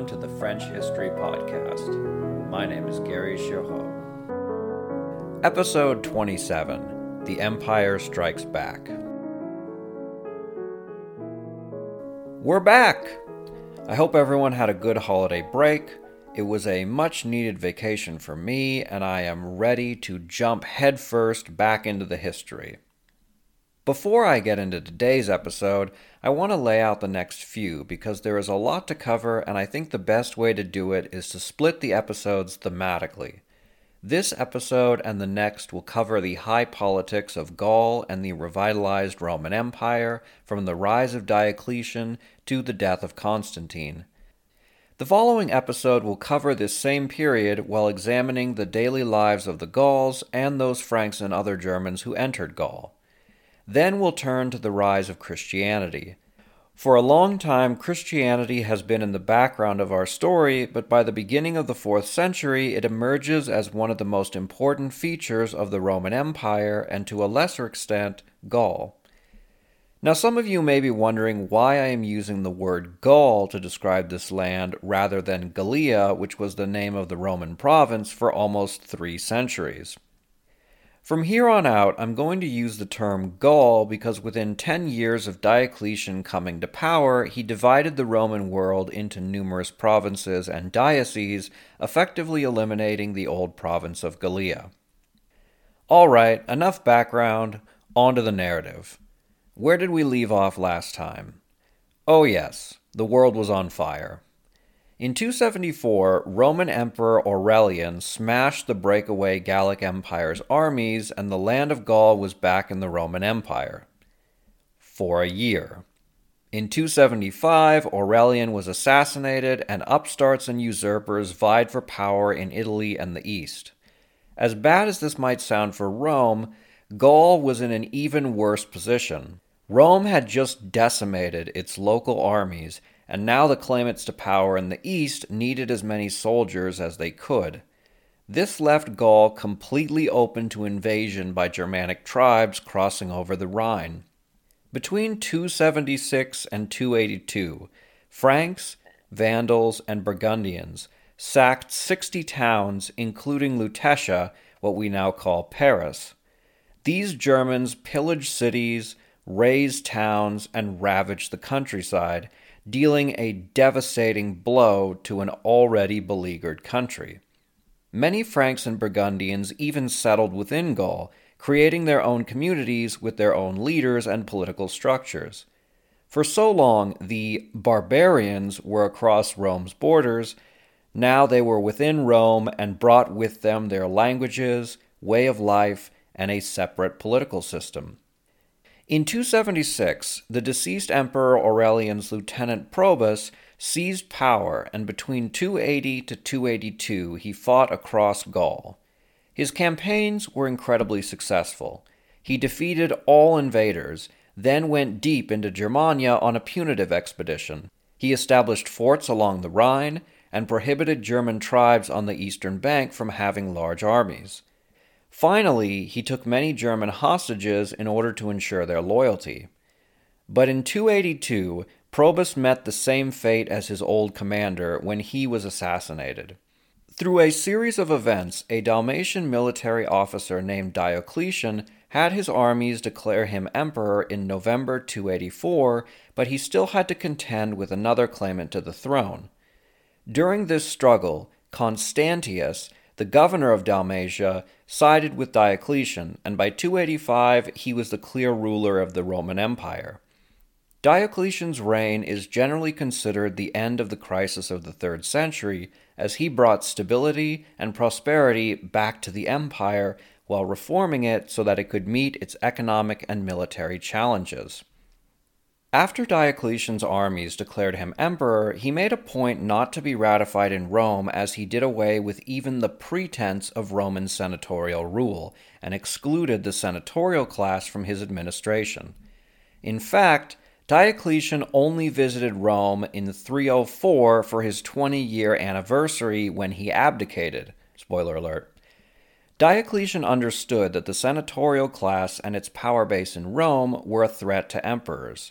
Welcome to the French History Podcast. My name is Gary Giraud. Episode 27 The Empire Strikes Back. We're back! I hope everyone had a good holiday break. It was a much needed vacation for me, and I am ready to jump headfirst back into the history. Before I get into today's episode, I want to lay out the next few because there is a lot to cover, and I think the best way to do it is to split the episodes thematically. This episode and the next will cover the high politics of Gaul and the revitalized Roman Empire, from the rise of Diocletian to the death of Constantine. The following episode will cover this same period while examining the daily lives of the Gauls and those Franks and other Germans who entered Gaul. Then we'll turn to the rise of Christianity. For a long time, Christianity has been in the background of our story, but by the beginning of the 4th century, it emerges as one of the most important features of the Roman Empire and to a lesser extent, Gaul. Now, some of you may be wondering why I am using the word Gaul to describe this land rather than Gallia, which was the name of the Roman province for almost three centuries. From here on out, I'm going to use the term Gaul because within 10 years of Diocletian coming to power, he divided the Roman world into numerous provinces and dioceses, effectively eliminating the old province of Gallia. Alright, enough background, on to the narrative. Where did we leave off last time? Oh, yes, the world was on fire. In 274, Roman Emperor Aurelian smashed the breakaway Gallic Empire's armies, and the land of Gaul was back in the Roman Empire. For a year. In 275, Aurelian was assassinated, and upstarts and usurpers vied for power in Italy and the East. As bad as this might sound for Rome, Gaul was in an even worse position. Rome had just decimated its local armies and now the claimants to power in the east needed as many soldiers as they could. This left Gaul completely open to invasion by Germanic tribes crossing over the Rhine. Between 276 and 282, Franks, Vandals, and Burgundians sacked 60 towns, including Lutetia, what we now call Paris. These Germans pillaged cities, razed towns, and ravaged the countryside, dealing a devastating blow to an already beleaguered country. Many Franks and Burgundians even settled within Gaul, creating their own communities with their own leaders and political structures. For so long, the barbarians were across Rome's borders. Now they were within Rome and brought with them their languages, way of life, and a separate political system. In 276, the deceased Emperor Aurelian's lieutenant Probus seized power, and between 280 to 282 he fought across Gaul. His campaigns were incredibly successful. He defeated all invaders, then went deep into Germania on a punitive expedition. He established forts along the Rhine and prohibited German tribes on the eastern bank from having large armies. Finally, he took many German hostages in order to ensure their loyalty. But in 282, Probus met the same fate as his old commander when he was assassinated. Through a series of events, a Dalmatian military officer named Diocletian had his armies declare him emperor in November 284, but he still had to contend with another claimant to the throne. During this struggle, Constantius, the governor of Dalmatia, sided with Diocletian, and by 285 he was the clear ruler of the Roman Empire. Diocletian's reign is generally considered the end of the crisis of the 3rd century, as he brought stability and prosperity back to the empire while reforming it so that it could meet its economic and military challenges. After Diocletian's armies declared him emperor, he made a point not to be ratified in Rome as he did away with even the pretense of Roman senatorial rule and excluded the senatorial class from his administration. In fact, Diocletian only visited Rome in 304 for his 20 year anniversary when he abdicated. Spoiler alert. Diocletian understood that the senatorial class and its power base in Rome were a threat to emperors.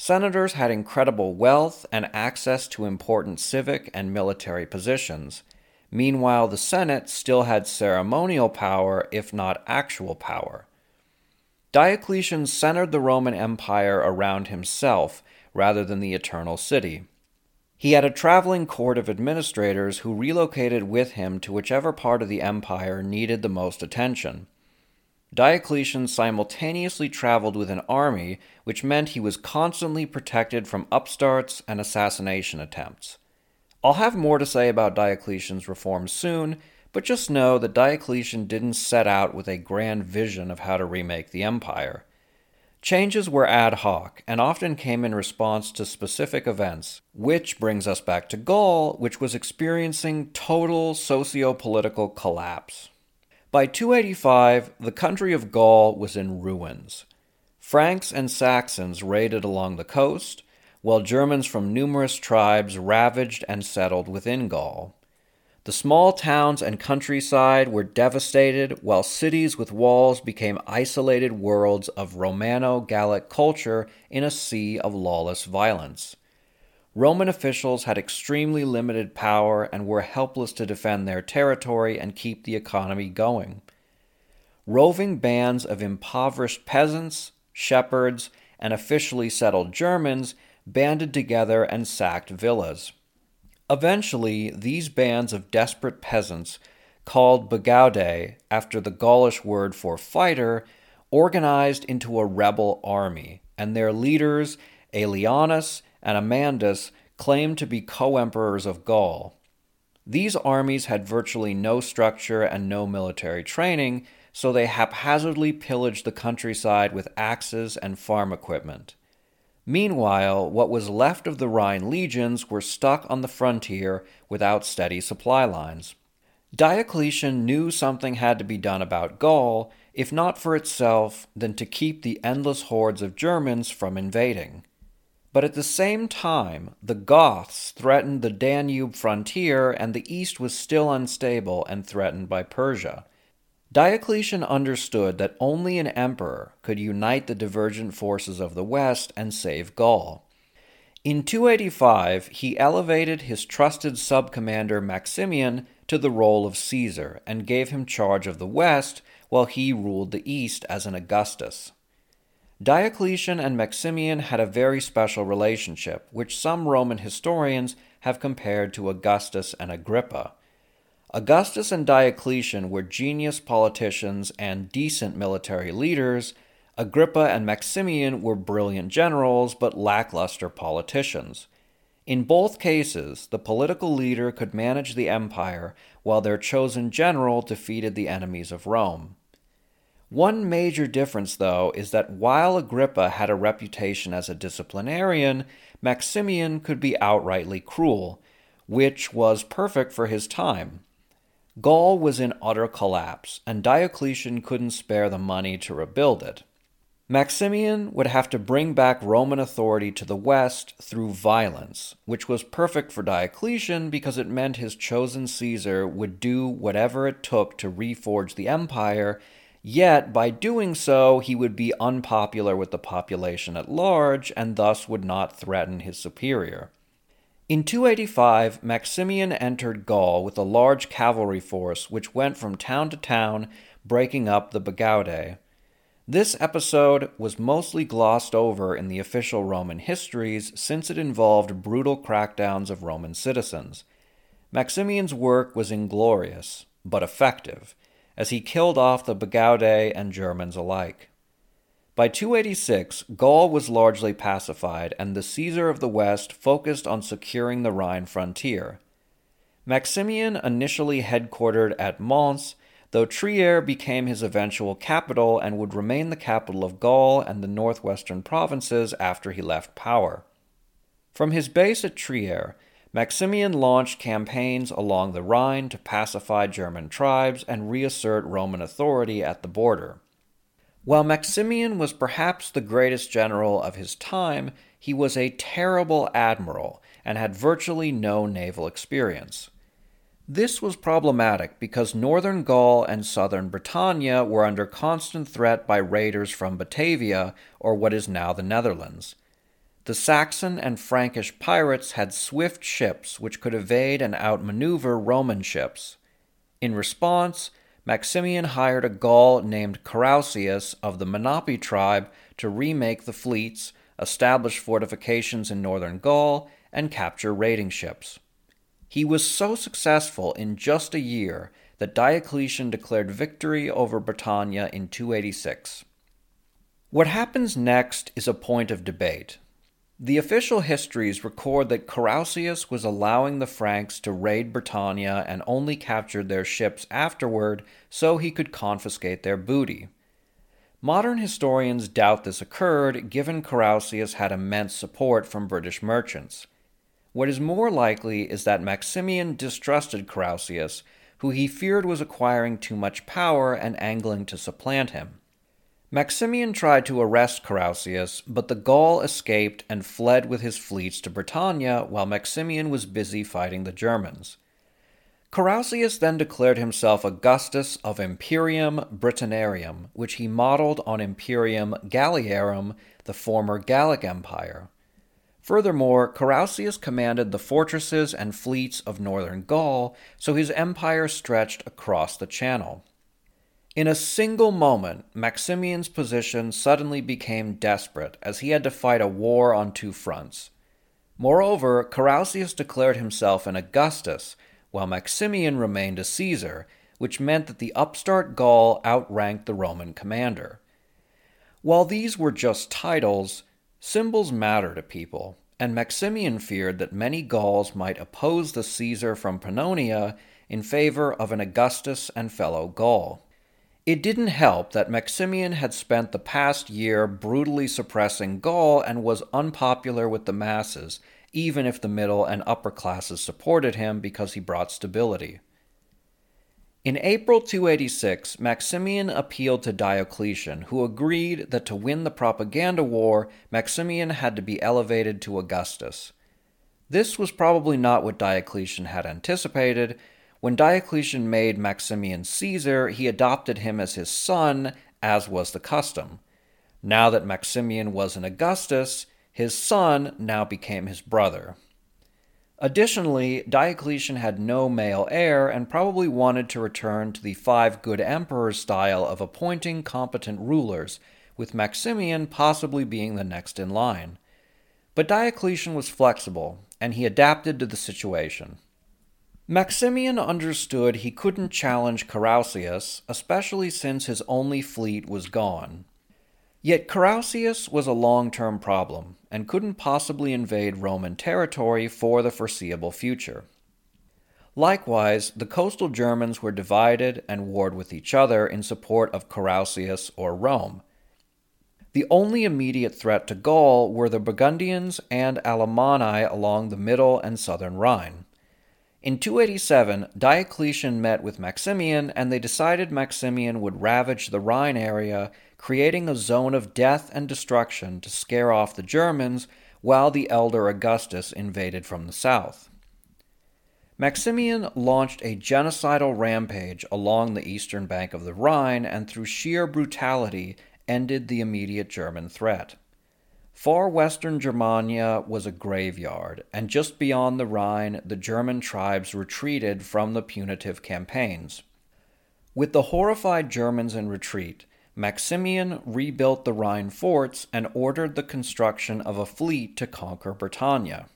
Senators had incredible wealth and access to important civic and military positions. Meanwhile, the Senate still had ceremonial power, if not actual power. Diocletian centered the Roman Empire around himself rather than the Eternal City. He had a traveling court of administrators who relocated with him to whichever part of the empire needed the most attention. Diocletian simultaneously traveled with an army, which meant he was constantly protected from upstarts and assassination attempts. I'll have more to say about Diocletian's reforms soon, but just know that Diocletian didn't set out with a grand vision of how to remake the empire. Changes were ad hoc and often came in response to specific events, which brings us back to Gaul, which was experiencing total socio political collapse. By 285, the country of Gaul was in ruins. Franks and Saxons raided along the coast, while Germans from numerous tribes ravaged and settled within Gaul. The small towns and countryside were devastated, while cities with walls became isolated worlds of Romano Gallic culture in a sea of lawless violence. Roman officials had extremely limited power and were helpless to defend their territory and keep the economy going. Roving bands of impoverished peasants, shepherds, and officially settled Germans banded together and sacked villas. Eventually, these bands of desperate peasants, called Bagaudae after the Gaulish word for fighter, organized into a rebel army, and their leaders, Aelianus and Amandus, claimed to be co emperors of Gaul. These armies had virtually no structure and no military training, so they haphazardly pillaged the countryside with axes and farm equipment. Meanwhile, what was left of the Rhine legions were stuck on the frontier without steady supply lines. Diocletian knew something had to be done about Gaul, if not for itself, then to keep the endless hordes of Germans from invading. But at the same time, the Goths threatened the Danube frontier, and the east was still unstable and threatened by Persia. Diocletian understood that only an emperor could unite the divergent forces of the West and save Gaul. In 285, he elevated his trusted sub commander Maximian to the role of Caesar and gave him charge of the West while he ruled the East as an Augustus. Diocletian and Maximian had a very special relationship, which some Roman historians have compared to Augustus and Agrippa. Augustus and Diocletian were genius politicians and decent military leaders. Agrippa and Maximian were brilliant generals but lackluster politicians. In both cases, the political leader could manage the empire while their chosen general defeated the enemies of Rome. One major difference, though, is that while Agrippa had a reputation as a disciplinarian, Maximian could be outrightly cruel, which was perfect for his time. Gaul was in utter collapse, and Diocletian couldn't spare the money to rebuild it. Maximian would have to bring back Roman authority to the west through violence, which was perfect for Diocletian because it meant his chosen Caesar would do whatever it took to reforge the empire, yet by doing so, he would be unpopular with the population at large and thus would not threaten his superior. In 285, Maximian entered Gaul with a large cavalry force which went from town to town, breaking up the Bagaudae. This episode was mostly glossed over in the official Roman histories since it involved brutal crackdowns of Roman citizens. Maximian's work was inglorious, but effective, as he killed off the Bagaudae and Germans alike. By 286, Gaul was largely pacified, and the Caesar of the West focused on securing the Rhine frontier. Maximian initially headquartered at Mons, though Trier became his eventual capital and would remain the capital of Gaul and the northwestern provinces after he left power. From his base at Trier, Maximian launched campaigns along the Rhine to pacify German tribes and reassert Roman authority at the border. While Maximian was perhaps the greatest general of his time, he was a terrible admiral and had virtually no naval experience. This was problematic because northern Gaul and southern Britannia were under constant threat by raiders from Batavia, or what is now the Netherlands. The Saxon and Frankish pirates had swift ships which could evade and outmaneuver Roman ships. In response, Maximian hired a Gaul named Carausius of the Menapii tribe to remake the fleets, establish fortifications in northern Gaul, and capture raiding ships. He was so successful in just a year that Diocletian declared victory over Britannia in 286. What happens next is a point of debate. The official histories record that Carausius was allowing the Franks to raid Britannia and only captured their ships afterward so he could confiscate their booty. Modern historians doubt this occurred, given Carausius had immense support from British merchants. What is more likely is that Maximian distrusted Carausius, who he feared was acquiring too much power and angling to supplant him. Maximian tried to arrest Carausius, but the Gaul escaped and fled with his fleets to Britannia while Maximian was busy fighting the Germans. Carausius then declared himself Augustus of Imperium Britanniarum, which he modeled on Imperium Galliarum, the former Gallic Empire. Furthermore, Carausius commanded the fortresses and fleets of northern Gaul, so his empire stretched across the Channel. In a single moment, Maximian's position suddenly became desperate as he had to fight a war on two fronts. Moreover, Carausius declared himself an Augustus, while Maximian remained a Caesar, which meant that the upstart Gaul outranked the Roman commander. While these were just titles, symbols matter to people, and Maximian feared that many Gauls might oppose the Caesar from Pannonia in favor of an Augustus and fellow Gaul. It didn't help that Maximian had spent the past year brutally suppressing Gaul and was unpopular with the masses, even if the middle and upper classes supported him because he brought stability. In April 286, Maximian appealed to Diocletian, who agreed that to win the propaganda war, Maximian had to be elevated to Augustus. This was probably not what Diocletian had anticipated, when Diocletian made Maximian Caesar, he adopted him as his son, as was the custom. Now that Maximian was an Augustus, his son now became his brother. Additionally, Diocletian had no male heir and probably wanted to return to the five good emperors style of appointing competent rulers, with Maximian possibly being the next in line. But Diocletian was flexible, and he adapted to the situation. Maximian understood he couldn't challenge Carausius, especially since his only fleet was gone. Yet Carausius was a long term problem and couldn't possibly invade Roman territory for the foreseeable future. Likewise, the coastal Germans were divided and warred with each other in support of Carausius or Rome. The only immediate threat to Gaul were the Burgundians and Alemanni along the middle and southern Rhine. In 287, Diocletian met with Maximian, and they decided Maximian would ravage the Rhine area, creating a zone of death and destruction to scare off the Germans while the elder Augustus invaded from the south. Maximian launched a genocidal rampage along the eastern bank of the Rhine and through sheer brutality ended the immediate German threat. Far western Germania was a graveyard, and just beyond the Rhine, the German tribes retreated from the punitive campaigns. With the horrified Germans in retreat, Maximian rebuilt the Rhine forts and ordered the construction of a fleet to conquer Britannia.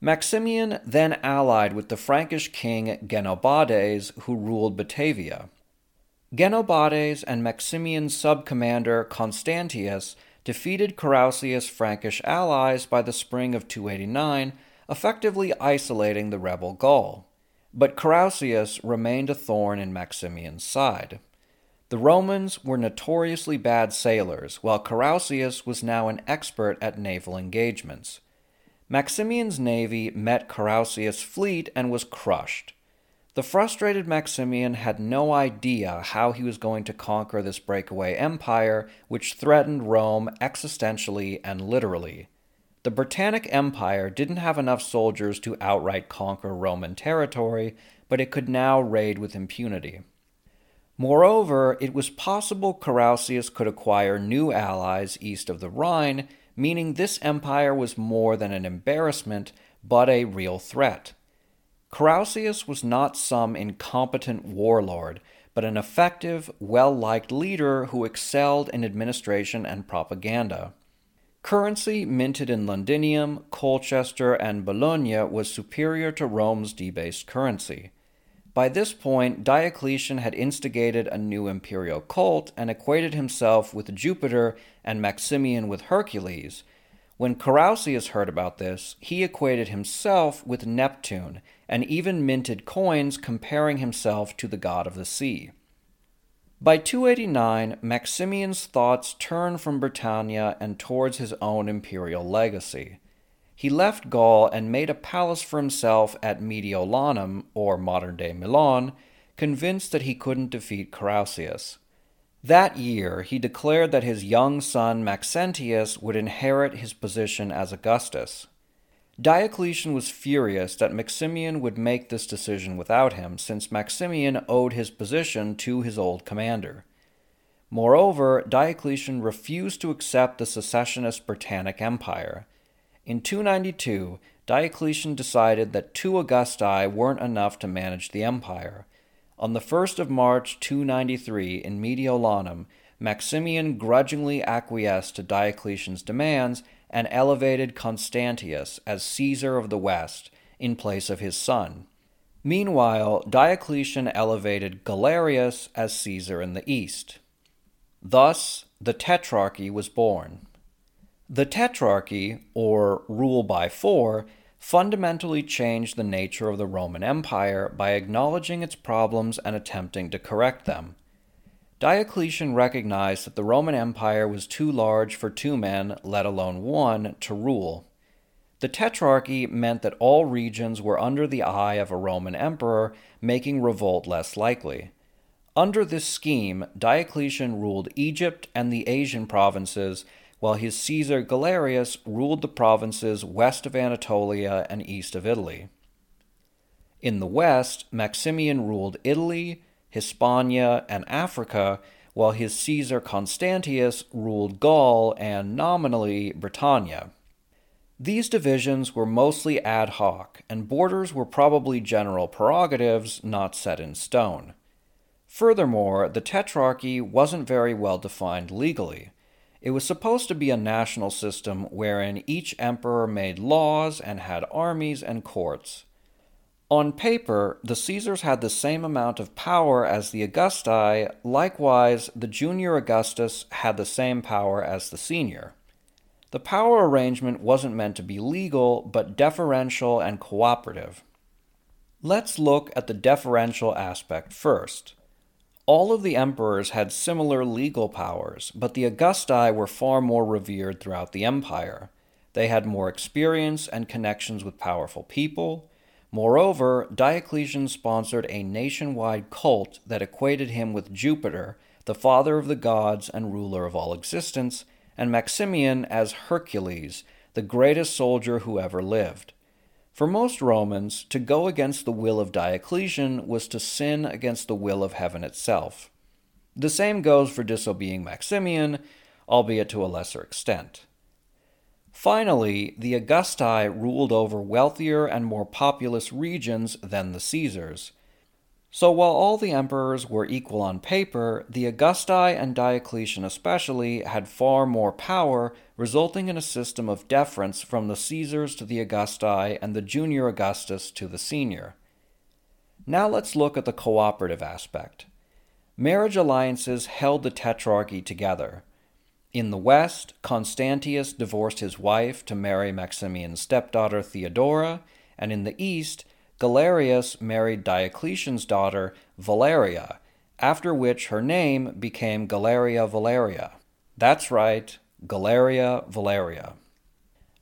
Maximian then allied with the Frankish king Gennobaudes, who ruled Batavia. Gennobaudes and Maximian's subcommander Constantius defeated Carausius' Frankish allies by the spring of 289, effectively isolating the rebel Gaul. But Carausius remained a thorn in Maximian's side. The Romans were notoriously bad sailors, while Carausius was now an expert at naval engagements. Maximian's navy met Carausius' fleet and was crushed. The frustrated Maximian had no idea how he was going to conquer this breakaway empire, which threatened Rome existentially and literally. The Britannic Empire didn't have enough soldiers to outright conquer Roman territory, but it could now raid with impunity. Moreover, it was possible Carausius could acquire new allies east of the Rhine, meaning this empire was more than an embarrassment, but a real threat. Carausius was not some incompetent warlord, but an effective, well liked leader who excelled in administration and propaganda. Currency minted in Londinium, Colchester, and Boulogne was superior to Rome's debased currency. By this point, Diocletian had instigated a new imperial cult and equated himself with Jupiter and Maximian with Hercules. When Carausius heard about this, he equated himself with Neptune and even minted coins comparing himself to the god of the sea. By 289, Maximian's thoughts turned from Britannia and towards his own imperial legacy. He left Gaul and made a palace for himself at Mediolanum, or modern day Milan, convinced that he couldn't defeat Carausius. That year, he declared that his young son Maxentius would inherit his position as Augustus. Diocletian was furious that Maximian would make this decision without him, since Maximian owed his position to his old commander. Moreover, Diocletian refused to accept the secessionist Britannic Empire. In 292, Diocletian decided that two Augusti weren't enough to manage the empire. On the 1st of March 293 in Mediolanum, Maximian grudgingly acquiesced to Diocletian's demands and elevated Constantius as Caesar of the West in place of his son. Meanwhile, Diocletian elevated Galerius as Caesar in the East. Thus, the Tetrarchy was born. The Tetrarchy, or rule by four, fundamentally changed the nature of the Roman Empire by acknowledging its problems and attempting to correct them. Diocletian recognized that the Roman Empire was too large for two men, let alone one, to rule. The Tetrarchy meant that all regions were under the eye of a Roman emperor, making revolt less likely. Under this scheme, Diocletian ruled Egypt and the Asian provinces, while his Caesar Galerius ruled the provinces west of Anatolia and east of Italy. In the west, Maximian ruled Italy, Hispania, and Africa, while his Caesar Constantius ruled Gaul and nominally Britannia. These divisions were mostly ad hoc, and borders were probably general prerogatives not set in stone. Furthermore, the Tetrarchy wasn't very well defined legally. It was supposed to be a national system wherein each emperor made laws and had armies and courts. On paper, the Caesars had the same amount of power as the Augusti, likewise, the junior Augustus had the same power as the senior. The power arrangement wasn't meant to be legal, but deferential and cooperative. Let's look at the deferential aspect first. All of the emperors had similar legal powers, but the Augusti were far more revered throughout the empire. They had more experience and connections with powerful people Moreover, Diocletian sponsored a nationwide cult that equated him with Jupiter, the father of the gods and ruler of all existence, and Maximian as Hercules, the greatest soldier who ever lived. For most Romans, to go against the will of Diocletian was to sin against the will of heaven itself. The same goes for disobeying Maximian, albeit to a lesser extent. Finally, the Augusti ruled over wealthier and more populous regions than the Caesars. So while all the emperors were equal on paper, the Augusti and Diocletian especially had far more power, resulting in a system of deference from the Caesars to the Augusti and the junior Augustus to the senior. Now let's look at the cooperative aspect. marriage alliances held the tetrarchy together. In the west, Constantius divorced his wife to marry Maximian's stepdaughter Theodora, and in the east, Galerius married Diocletian's daughter Valeria, after which her name became Galeria Valeria. That's right, Galeria Valeria.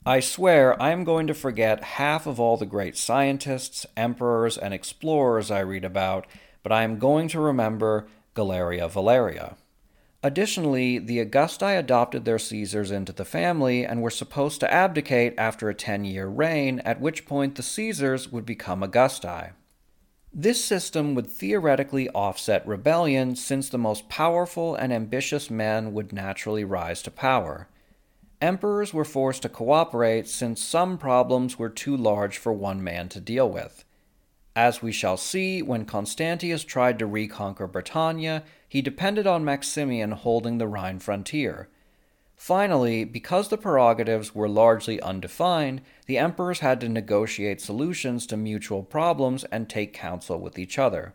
I swear I am going to forget half of all the great scientists, emperors, and explorers I read about, but I am going to remember Galeria Valeria. Additionally, the Augusti adopted their Caesars into the family and were supposed to abdicate after a 10 year reign, at which point the Caesars would become Augusti. This system would theoretically offset rebellion since the most powerful and ambitious men would naturally rise to power. Emperors were forced to cooperate since some problems were too large for one man to deal with. As we shall see, when Constantius tried to reconquer Britannia, he depended on Maximian holding the Rhine frontier. Finally, because the prerogatives were largely undefined, the emperors had to negotiate solutions to mutual problems and take counsel with each other.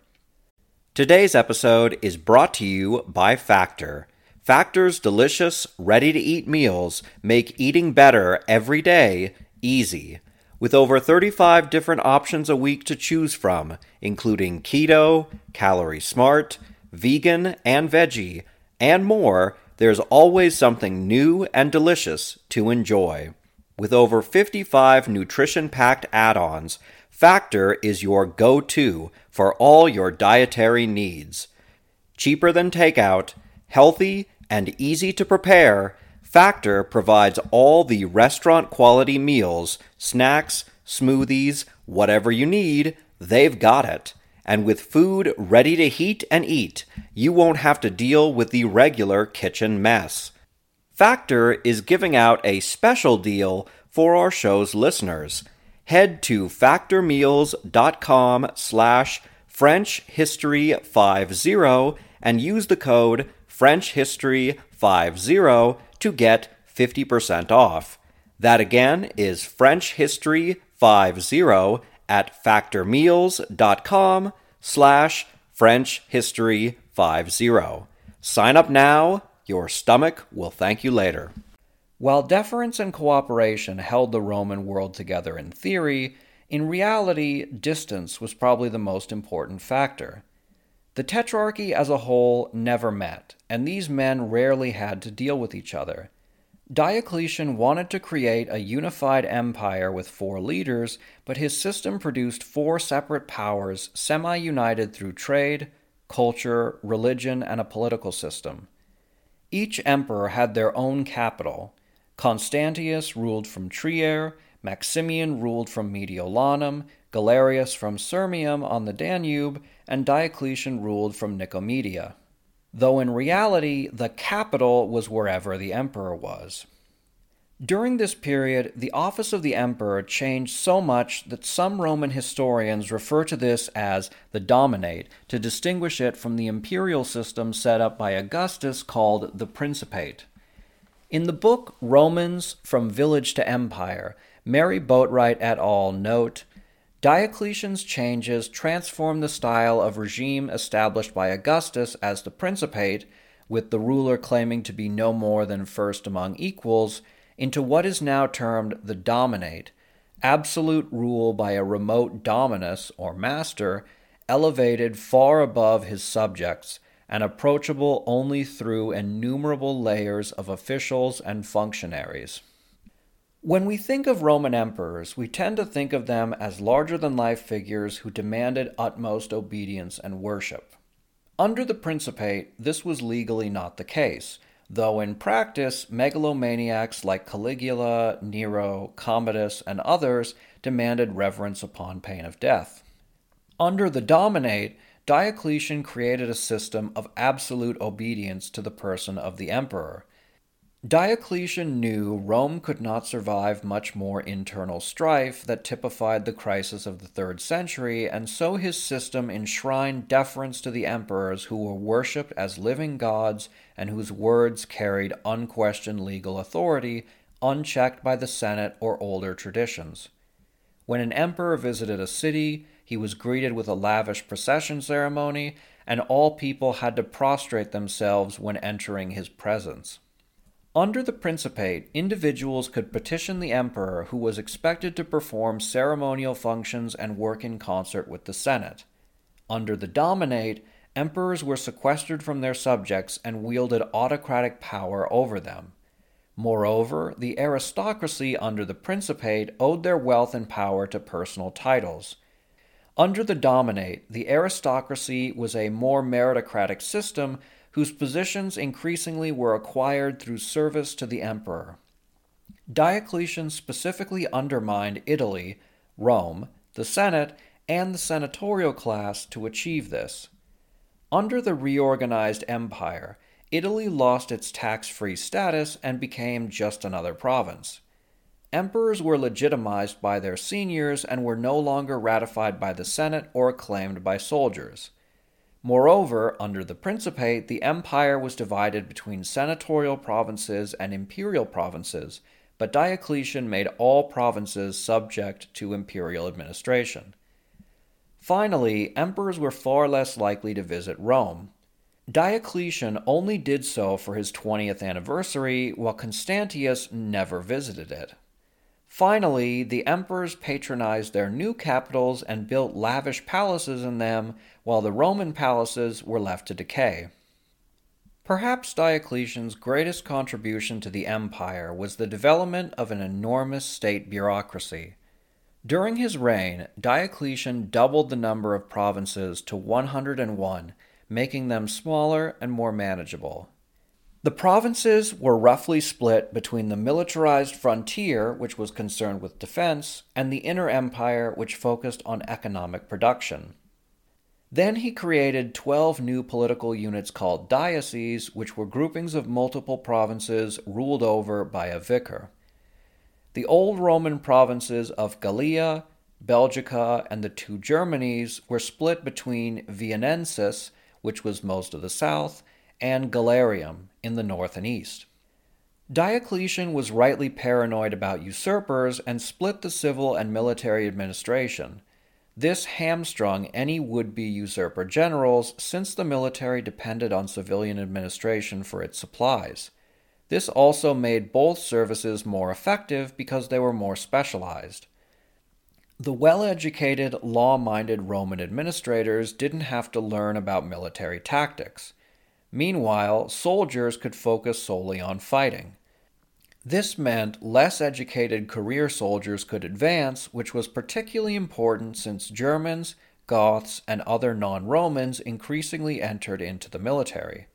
Today's episode is brought to you by Factor. Factor's delicious, ready to eat meals make eating better every day easy. With over 35 different options a week to choose from, including keto, calorie smart, vegan, and veggie, and more, there's always something new and delicious to enjoy. With over 55 nutrition packed add ons, Factor is your go to for all your dietary needs. Cheaper than takeout, healthy, and easy to prepare. Factor provides all the restaurant quality meals, snacks, smoothies, whatever you need, they've got it. And with food ready to heat and eat, you won't have to deal with the regular kitchen mess. Factor is giving out a special deal for our show's listeners. Head to factormeals.com slash frenchhistory50 and use the code frenchhistory50 to get 50% off. That again is French History 50 at factormeals.com slash French History 50. Sign up now. Your stomach will thank you later. While deference and cooperation held the Roman world together in theory, in reality, distance was probably the most important factor. The Tetrarchy as a whole never met, and these men rarely had to deal with each other. Diocletian wanted to create a unified empire with four leaders, but his system produced four separate powers semi united through trade, culture, religion, and a political system. Each emperor had their own capital. Constantius ruled from Trier, Maximian ruled from Mediolanum, Galerius from Sirmium on the Danube, and Diocletian ruled from Nicomedia though in reality the capital was wherever the emperor was. During this period, the office of the emperor changed so much that some Roman historians refer to this as the dominate to distinguish it from the imperial system set up by Augustus called the Principate. In the book Romans From Village to Empire, Mary Boatwright et al. note Diocletian's changes transformed the style of regime established by Augustus as the Principate, with the ruler claiming to be no more than first among equals, into what is now termed the Dominate, absolute rule by a remote dominus or master, elevated far above his subjects and approachable only through innumerable layers of officials and functionaries. When we think of Roman emperors, we tend to think of them as larger than life figures who demanded utmost obedience and worship. Under the Principate, this was legally not the case, though in practice, megalomaniacs like Caligula, Nero, Commodus, and others demanded reverence upon pain of death. Under the Dominate, Diocletian created a system of absolute obedience to the person of the emperor. Diocletian knew Rome could not survive much more internal strife that typified the crisis of the third century, and so his system enshrined deference to the emperors who were worshipped as living gods and whose words carried unquestioned legal authority, unchecked by the Senate or older traditions. When an emperor visited a city, he was greeted with a lavish procession ceremony, and all people had to prostrate themselves when entering his presence. Under the Principate, individuals could petition the emperor, who was expected to perform ceremonial functions and work in concert with the Senate. Under the Dominate, emperors were sequestered from their subjects and wielded autocratic power over them. Moreover, the aristocracy under the Principate owed their wealth and power to personal titles. Under the Dominate, the aristocracy was a more meritocratic system whose positions increasingly were acquired through service to the emperor. Diocletian specifically undermined Italy, Rome, the Senate, and the senatorial class to achieve this. Under the reorganized empire, Italy lost its tax free status and became just another province. Emperors were legitimized by their seniors and were no longer ratified by the Senate or acclaimed by soldiers. Moreover, under the Principate, the empire was divided between senatorial provinces and imperial provinces, but Diocletian made all provinces subject to imperial administration. Finally, emperors were far less likely to visit Rome. Diocletian only did so for his 20th anniversary, while Constantius never visited it. Finally, the emperors patronized their new capitals and built lavish palaces in them, while the Roman palaces were left to decay. Perhaps Diocletian's greatest contribution to the empire was the development of an enormous state bureaucracy. During his reign, Diocletian doubled the number of provinces to 101, making them smaller and more manageable. The provinces were roughly split between the militarized frontier, which was concerned with defense, and the inner empire, which focused on economic production. Then he created 12 new political units called dioceses, which were groupings of multiple provinces ruled over by a vicar. The old Roman provinces of Gallia, Belgica, and the two Germanies were split between Viennensis, which was most of the south, and Galerium in the north and east. Diocletian was rightly paranoid about usurpers and split the civil and military administration. This hamstrung any would be usurper generals since the military depended on civilian administration for its supplies. This also made both services more effective because they were more specialized. The well educated, law minded Roman administrators didn't have to learn about military tactics. Meanwhile, soldiers could focus solely on fighting. This meant less educated career soldiers could advance, which was particularly important since Germans, Goths, and other non Romans increasingly entered into the military.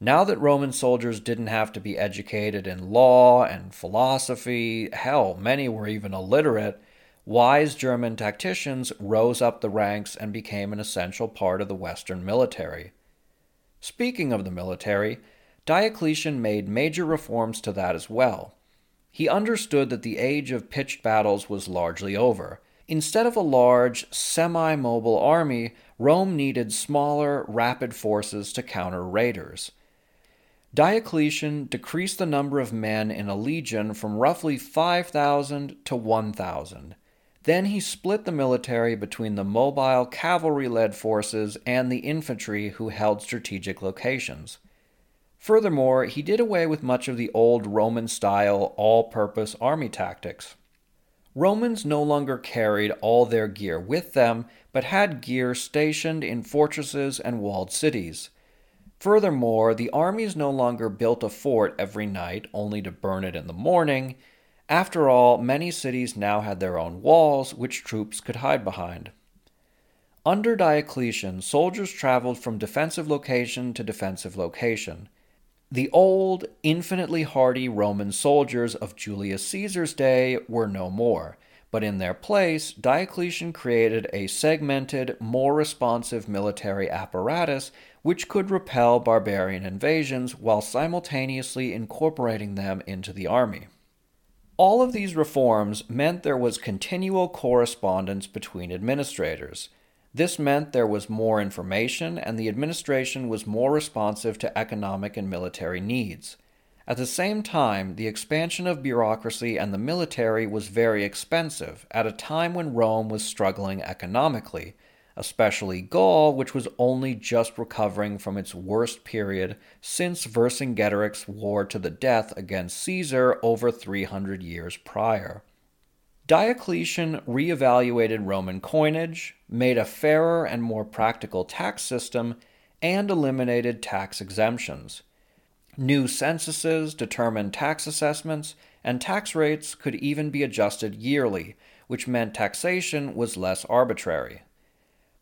Now that Roman soldiers didn't have to be educated in law and philosophy, hell, many were even illiterate, wise German tacticians rose up the ranks and became an essential part of the Western military. Speaking of the military, Diocletian made major reforms to that as well. He understood that the age of pitched battles was largely over. Instead of a large, semi mobile army, Rome needed smaller, rapid forces to counter raiders. Diocletian decreased the number of men in a legion from roughly 5,000 to 1,000. Then he split the military between the mobile cavalry led forces and the infantry who held strategic locations. Furthermore, he did away with much of the old Roman style all purpose army tactics. Romans no longer carried all their gear with them, but had gear stationed in fortresses and walled cities. Furthermore, the armies no longer built a fort every night only to burn it in the morning. After all, many cities now had their own walls, which troops could hide behind. Under Diocletian, soldiers traveled from defensive location to defensive location. The old, infinitely hardy Roman soldiers of Julius Caesar's day were no more, but in their place, Diocletian created a segmented, more responsive military apparatus which could repel barbarian invasions while simultaneously incorporating them into the army. All of these reforms meant there was continual correspondence between administrators. This meant there was more information and the administration was more responsive to economic and military needs. At the same time, the expansion of bureaucracy and the military was very expensive at a time when Rome was struggling economically, especially Gaul, which was only just recovering from its worst period since Vercingetorix's war to the death against Caesar over 300 years prior. Diocletian reevaluated Roman coinage, made a fairer and more practical tax system, and eliminated tax exemptions. New censuses determined tax assessments, and tax rates could even be adjusted yearly, which meant taxation was less arbitrary.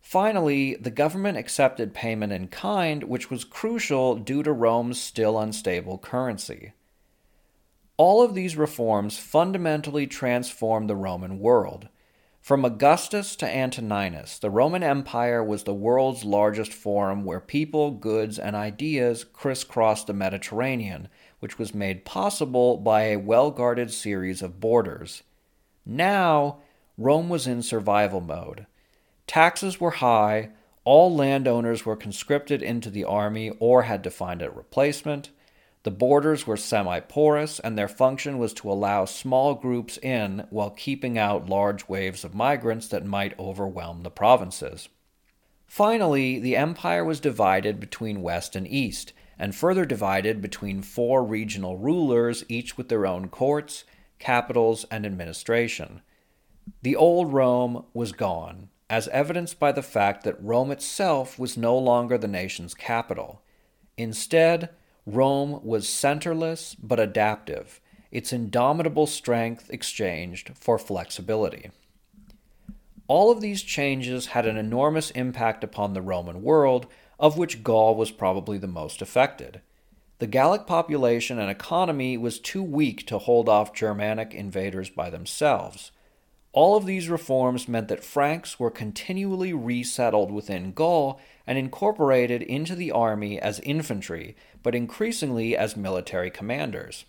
Finally, the government accepted payment in kind, which was crucial due to Rome's still unstable currency. All of these reforms fundamentally transformed the Roman world. From Augustus to Antoninus, the Roman Empire was the world's largest forum where people, goods, and ideas crisscrossed the Mediterranean, which was made possible by a well guarded series of borders. Now, Rome was in survival mode. Taxes were high, all landowners were conscripted into the army or had to find a replacement. The borders were semi porous, and their function was to allow small groups in while keeping out large waves of migrants that might overwhelm the provinces. Finally, the empire was divided between west and east, and further divided between four regional rulers, each with their own courts, capitals, and administration. The old Rome was gone, as evidenced by the fact that Rome itself was no longer the nation's capital. Instead, Rome was centerless but adaptive, its indomitable strength exchanged for flexibility. All of these changes had an enormous impact upon the Roman world, of which Gaul was probably the most affected. The Gallic population and economy was too weak to hold off Germanic invaders by themselves. All of these reforms meant that Franks were continually resettled within Gaul and incorporated into the army as infantry, but increasingly as military commanders.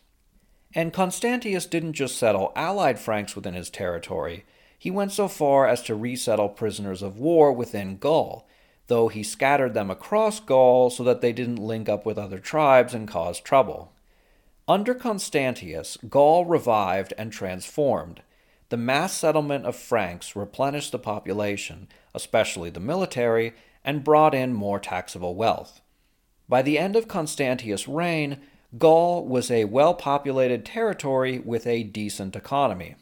And Constantius didn't just settle allied Franks within his territory, he went so far as to resettle prisoners of war within Gaul, though he scattered them across Gaul so that they didn't link up with other tribes and cause trouble. Under Constantius, Gaul revived and transformed. The mass settlement of Franks replenished the population, especially the military, and brought in more taxable wealth. By the end of Constantius' reign, Gaul was a well populated territory with a decent economy.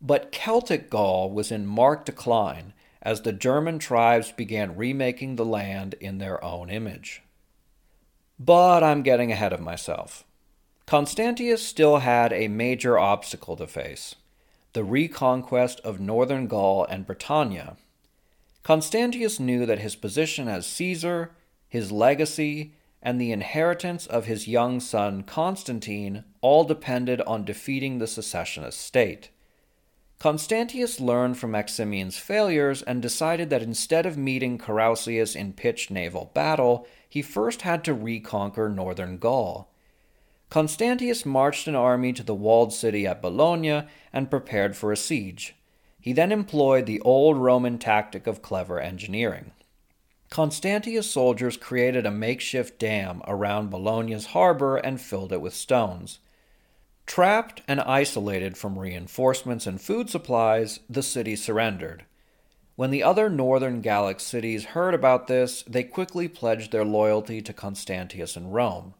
But Celtic Gaul was in marked decline as the German tribes began remaking the land in their own image. But I'm getting ahead of myself. Constantius still had a major obstacle to face the reconquest of northern Gaul and Britannia. Constantius knew that his position as Caesar, his legacy, and the inheritance of his young son Constantine all depended on defeating the secessionist state. Constantius learned from Maximian's failures and decided that instead of meeting Carausius in pitched naval battle, he first had to reconquer northern Gaul. Constantius marched an army to the walled city at Boulogne and prepared for a siege. He then employed the old Roman tactic of clever engineering. Constantius' soldiers created a makeshift dam around Boulogne's harbor and filled it with stones. Trapped and isolated from reinforcements and food supplies, the city surrendered. When the other northern Gallic cities heard about this, they quickly pledged their loyalty to Constantius and Rome.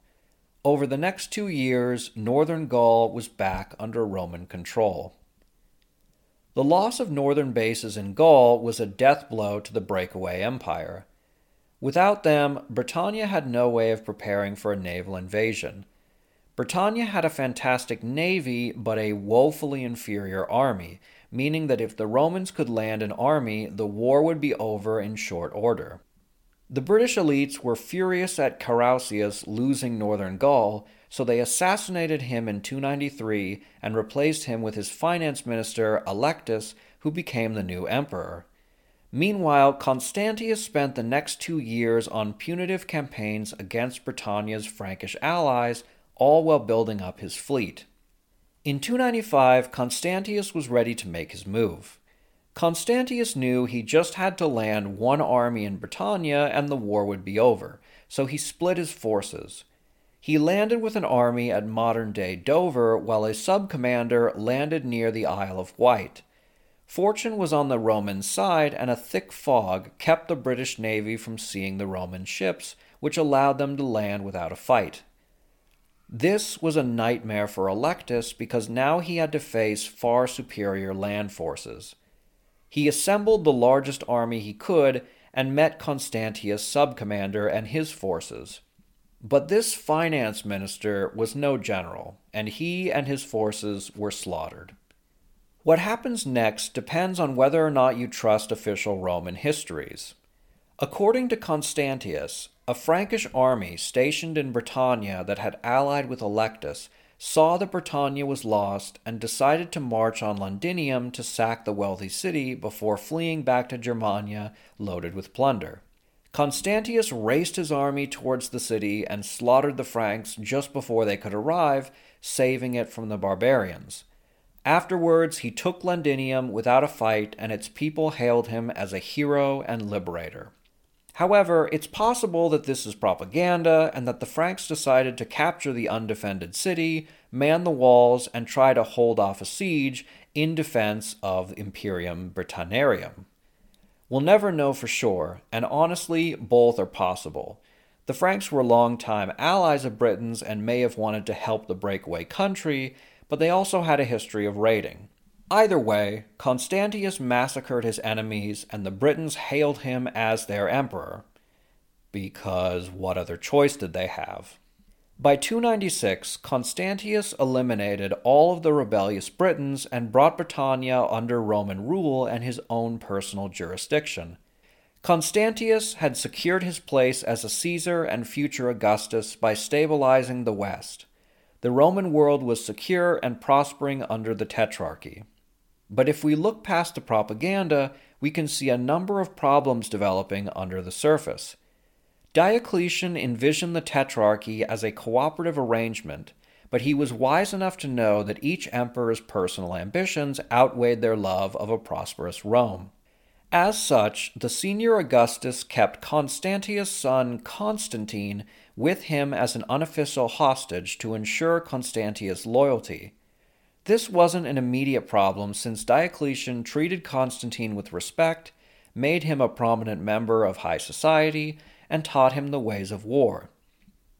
Over the next two years, northern Gaul was back under Roman control. The loss of northern bases in Gaul was a death blow to the breakaway empire. Without them, Britannia had no way of preparing for a naval invasion. Britannia had a fantastic navy, but a woefully inferior army, meaning that if the Romans could land an army, the war would be over in short order. The British elites were furious at Carausius losing northern Gaul, so they assassinated him in 293 and replaced him with his finance minister, Allectus, who became the new emperor. Meanwhile, Constantius spent the next two years on punitive campaigns against Britannia's Frankish allies, all while building up his fleet. In 295, Constantius was ready to make his move. Constantius knew he just had to land one army in Britannia and the war would be over, so he split his forces. He landed with an army at modern day Dover, while a sub commander landed near the Isle of Wight. Fortune was on the Roman side, and a thick fog kept the British Navy from seeing the Roman ships, which allowed them to land without a fight. This was a nightmare for Allectus because now he had to face far superior land forces. He assembled the largest army he could and met Constantius' subcommander and his forces. But this finance minister was no general, and he and his forces were slaughtered. What happens next depends on whether or not you trust official Roman histories. According to Constantius, a Frankish army stationed in Britannia that had allied with Allectus saw that Britannia was lost and decided to march on Londinium to sack the wealthy city before fleeing back to Germania loaded with plunder. Constantius raced his army towards the city and slaughtered the Franks just before they could arrive, saving it from the barbarians. Afterwards, he took Londinium without a fight, and its people hailed him as a hero and liberator. However, it's possible that this is propaganda and that the Franks decided to capture the undefended city, man the walls, and try to hold off a siege in defense of Imperium Britanniarum. We'll never know for sure, and honestly, both are possible. The Franks were longtime allies of Britons and may have wanted to help the breakaway country, but they also had a history of raiding. Either way, Constantius massacred his enemies, and the Britons hailed him as their emperor. Because what other choice did they have? By 296, Constantius eliminated all of the rebellious Britons and brought Britannia under Roman rule and his own personal jurisdiction. Constantius had secured his place as a Caesar and future Augustus by stabilizing the West the Roman world was secure and prospering under the Tetrarchy. But if we look past the propaganda, we can see a number of problems developing under the surface. Diocletian envisioned the Tetrarchy as a cooperative arrangement, but he was wise enough to know that each emperor's personal ambitions outweighed their love of a prosperous Rome. As such, the senior Augustus kept Constantius' son Constantine with him as an unofficial hostage to ensure Constantius' loyalty. This wasn't an immediate problem since Diocletian treated Constantine with respect, made him a prominent member of high society, and taught him the ways of war.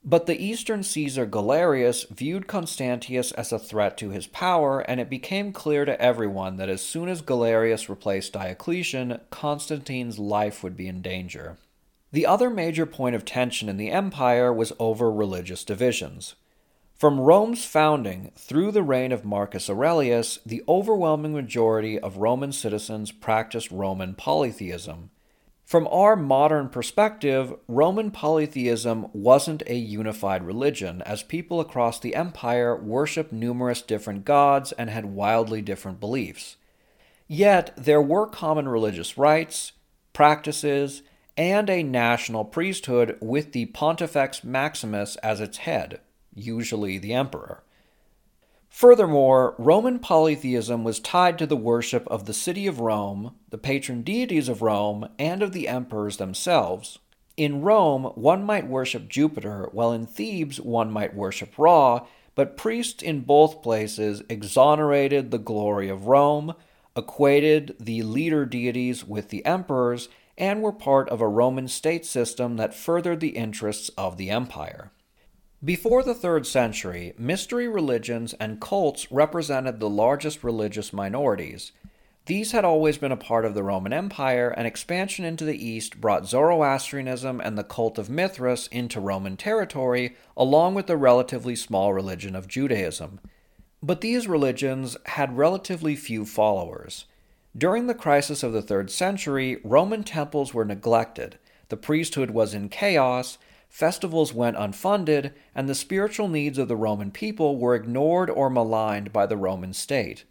But the Eastern Caesar Galerius viewed Constantius as a threat to his power, and it became clear to everyone that as soon as Galerius replaced Diocletian, Constantine's life would be in danger. The other major point of tension in the empire was over religious divisions. From Rome's founding through the reign of Marcus Aurelius, the overwhelming majority of Roman citizens practiced Roman polytheism. From our modern perspective, Roman polytheism wasn't a unified religion, as people across the empire worshipped numerous different gods and had wildly different beliefs. Yet, there were common religious rites, practices, and a national priesthood with the Pontifex Maximus as its head, usually the emperor. Furthermore, Roman polytheism was tied to the worship of the city of Rome, the patron deities of Rome, and of the emperors themselves. In Rome, one might worship Jupiter, while in Thebes, one might worship Ra, but priests in both places exonerated the glory of Rome, equated the leader deities with the emperors, and were part of a Roman state system that furthered the interests of the empire. Before the 3rd century, mystery religions and cults represented the largest religious minorities. These had always been a part of the Roman Empire, and expansion into the east brought Zoroastrianism and the cult of Mithras into Roman territory, along with the relatively small religion of Judaism. But these religions had relatively few followers. During the crisis of the 3rd century, Roman temples were neglected, the priesthood was in chaos, festivals went unfunded, and the spiritual needs of the Roman people were ignored or maligned by the Roman state.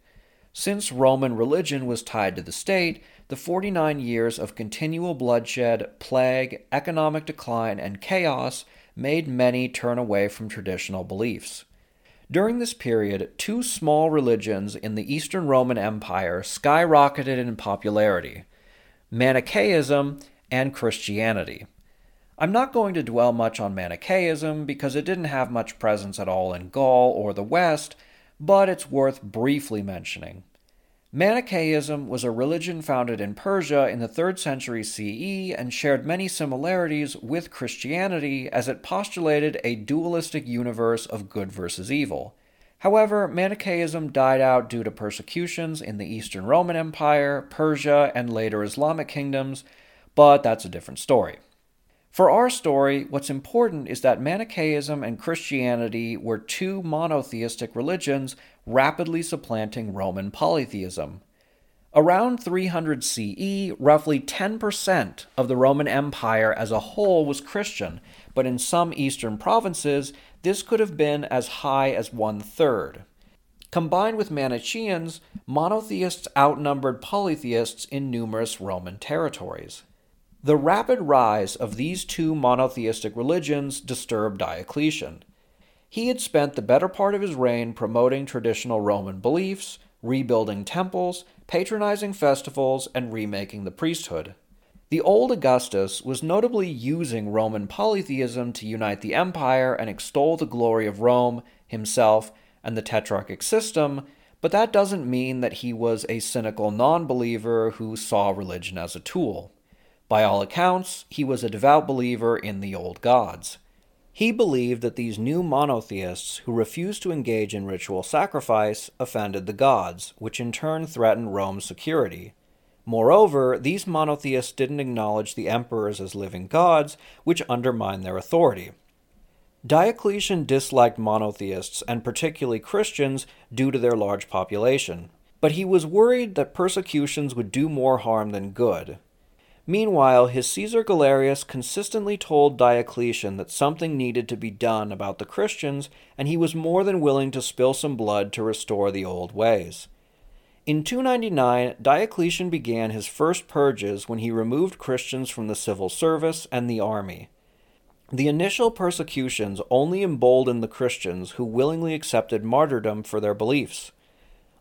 Since Roman religion was tied to the state, the 49 years of continual bloodshed, plague, economic decline, and chaos made many turn away from traditional beliefs. During this period, two small religions in the Eastern Roman Empire skyrocketed in popularity Manichaeism and Christianity. I'm not going to dwell much on Manichaeism because it didn't have much presence at all in Gaul or the West, but it's worth briefly mentioning. Manichaeism was a religion founded in Persia in the 3rd century CE and shared many similarities with Christianity as it postulated a dualistic universe of good versus evil. However, Manichaeism died out due to persecutions in the Eastern Roman Empire, Persia, and later Islamic kingdoms, but that's a different story. For our story, what's important is that Manichaeism and Christianity were two monotheistic religions rapidly supplanting Roman polytheism. Around 300 CE, roughly 10% of the Roman Empire as a whole was Christian, but in some eastern provinces, this could have been as high as one third. Combined with Manichaeans, monotheists outnumbered polytheists in numerous Roman territories. The rapid rise of these two monotheistic religions disturbed Diocletian. He had spent the better part of his reign promoting traditional Roman beliefs, rebuilding temples, patronizing festivals, and remaking the priesthood. The old Augustus was notably using Roman polytheism to unite the empire and extol the glory of Rome, himself, and the tetrarchic system, but that doesn't mean that he was a cynical non believer who saw religion as a tool. By all accounts, he was a devout believer in the old gods. He believed that these new monotheists who refused to engage in ritual sacrifice offended the gods, which in turn threatened Rome's security. Moreover, these monotheists didn't acknowledge the emperors as living gods, which undermined their authority. Diocletian disliked monotheists, and particularly Christians, due to their large population. But he was worried that persecutions would do more harm than good, Meanwhile, his Caesar Galerius consistently told Diocletian that something needed to be done about the Christians, and he was more than willing to spill some blood to restore the old ways. In 299, Diocletian began his first purges when he removed Christians from the civil service and the army. The initial persecutions only emboldened the Christians who willingly accepted martyrdom for their beliefs.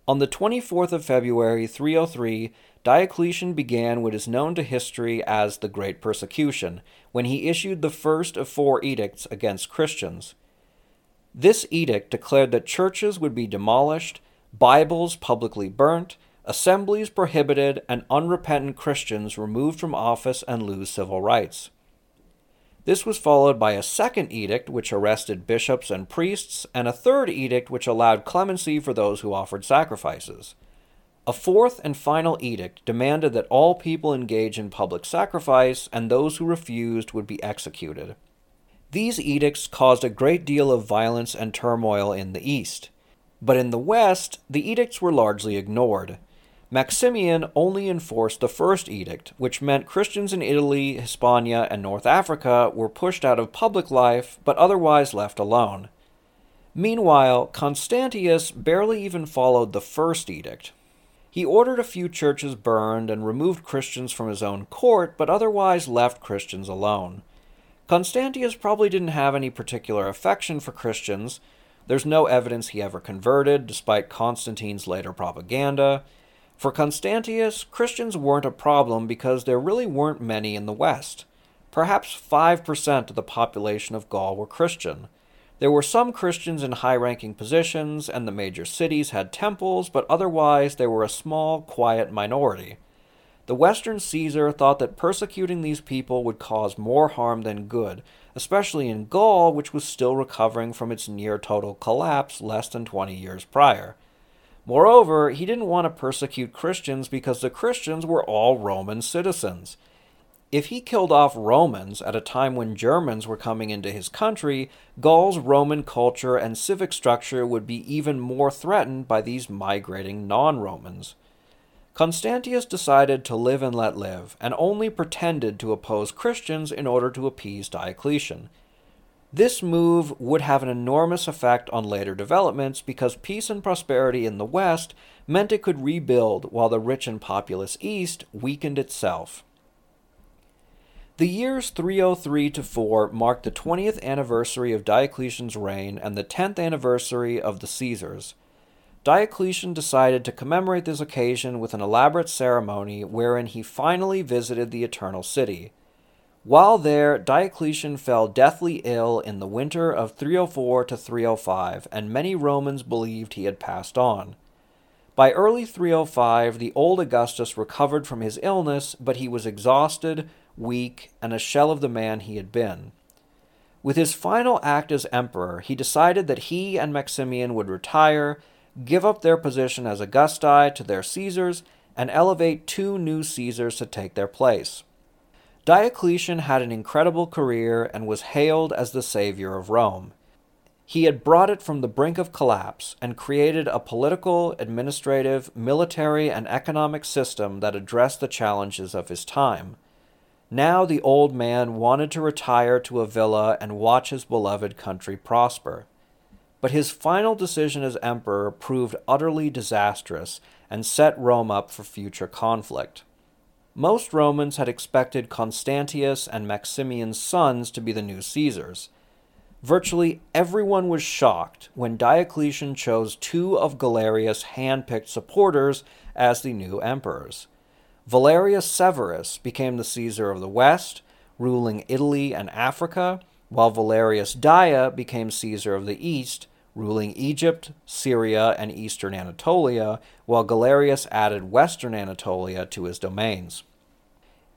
On the 24th of February 303, Diocletian began what is known to history as the Great Persecution, when he issued the first of four edicts against Christians. This edict declared that churches would be demolished, Bibles publicly burnt, assemblies prohibited, and unrepentant Christians removed from office and lose civil rights. This was followed by a second edict which arrested bishops and priests, and a third edict which allowed clemency for those who offered sacrifices. A fourth and final edict demanded that all people engage in public sacrifice and those who refused would be executed. These edicts caused a great deal of violence and turmoil in the East. But in the West, the edicts were largely ignored. Maximian only enforced the first edict, which meant Christians in Italy, Hispania, and North Africa were pushed out of public life but otherwise left alone. Meanwhile, Constantius barely even followed the first edict. He ordered a few churches burned and removed Christians from his own court, but otherwise left Christians alone. Constantius probably didn't have any particular affection for Christians. There's no evidence he ever converted, despite Constantine's later propaganda. For Constantius, Christians weren't a problem because there really weren't many in the West. Perhaps 5% of the population of Gaul were Christian. There were some Christians in high ranking positions, and the major cities had temples, but otherwise they were a small, quiet minority. The Western Caesar thought that persecuting these people would cause more harm than good, especially in Gaul, which was still recovering from its near total collapse less than 20 years prior. Moreover, he didn't want to persecute Christians because the Christians were all Roman citizens. If he killed off Romans at a time when Germans were coming into his country, Gaul's Roman culture and civic structure would be even more threatened by these migrating non Romans. Constantius decided to live and let live, and only pretended to oppose Christians in order to appease Diocletian. This move would have an enormous effect on later developments because peace and prosperity in the West meant it could rebuild while the rich and populous East weakened itself. The years 303 to 4 marked the 20th anniversary of Diocletian's reign and the 10th anniversary of the Caesars. Diocletian decided to commemorate this occasion with an elaborate ceremony wherein he finally visited the Eternal City. While there, Diocletian fell deathly ill in the winter of 304 to 305, and many Romans believed he had passed on. By early 305, the old Augustus recovered from his illness, but he was exhausted, weak, and a shell of the man he had been. With his final act as emperor, he decided that he and Maximian would retire, give up their position as Augusti to their Caesars, and elevate two new Caesars to take their place. Diocletian had an incredible career and was hailed as the savior of Rome. He had brought it from the brink of collapse and created a political, administrative, military, and economic system that addressed the challenges of his time. Now the old man wanted to retire to a villa and watch his beloved country prosper. But his final decision as emperor proved utterly disastrous and set Rome up for future conflict. Most Romans had expected Constantius and Maximian's sons to be the new Caesars. Virtually everyone was shocked when Diocletian chose two of Galerius' hand-picked supporters as the new emperors. Valerius Severus became the Caesar of the West, ruling Italy and Africa, while Valerius Daia became Caesar of the East, ruling Egypt, Syria, and eastern Anatolia, while Galerius added western Anatolia to his domains.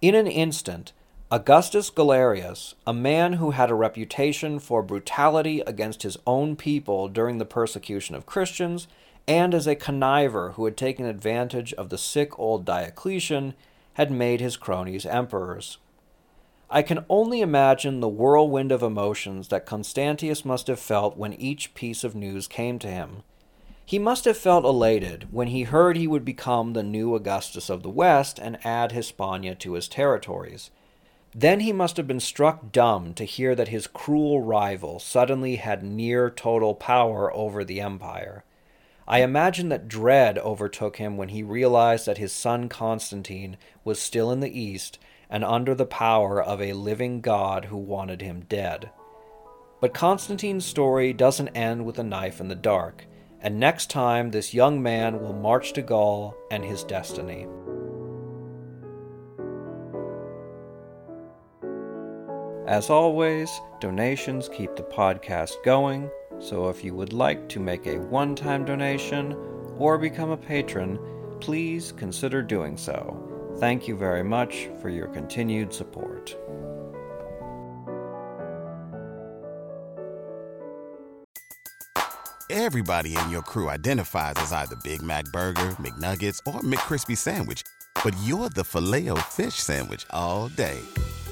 In an instant, Augustus Galerius, a man who had a reputation for brutality against his own people during the persecution of Christians, and as a conniver who had taken advantage of the sick old Diocletian, had made his cronies emperors. I can only imagine the whirlwind of emotions that Constantius must have felt when each piece of news came to him. He must have felt elated when he heard he would become the new Augustus of the West and add Hispania to his territories. Then he must have been struck dumb to hear that his cruel rival suddenly had near total power over the empire. I imagine that dread overtook him when he realized that his son Constantine was still in the East and under the power of a living God who wanted him dead. But Constantine's story doesn't end with a knife in the dark, and next time this young man will march to Gaul and his destiny. As always, donations keep the podcast going so if you would like to make a one time donation or become a patron, please consider doing so. Thank you very much for your continued support. Everybody in your crew identifies as either Big Mac Burger, McNuggets, or McCrispy Sandwich, but you're the Filet-O-Fish Sandwich all day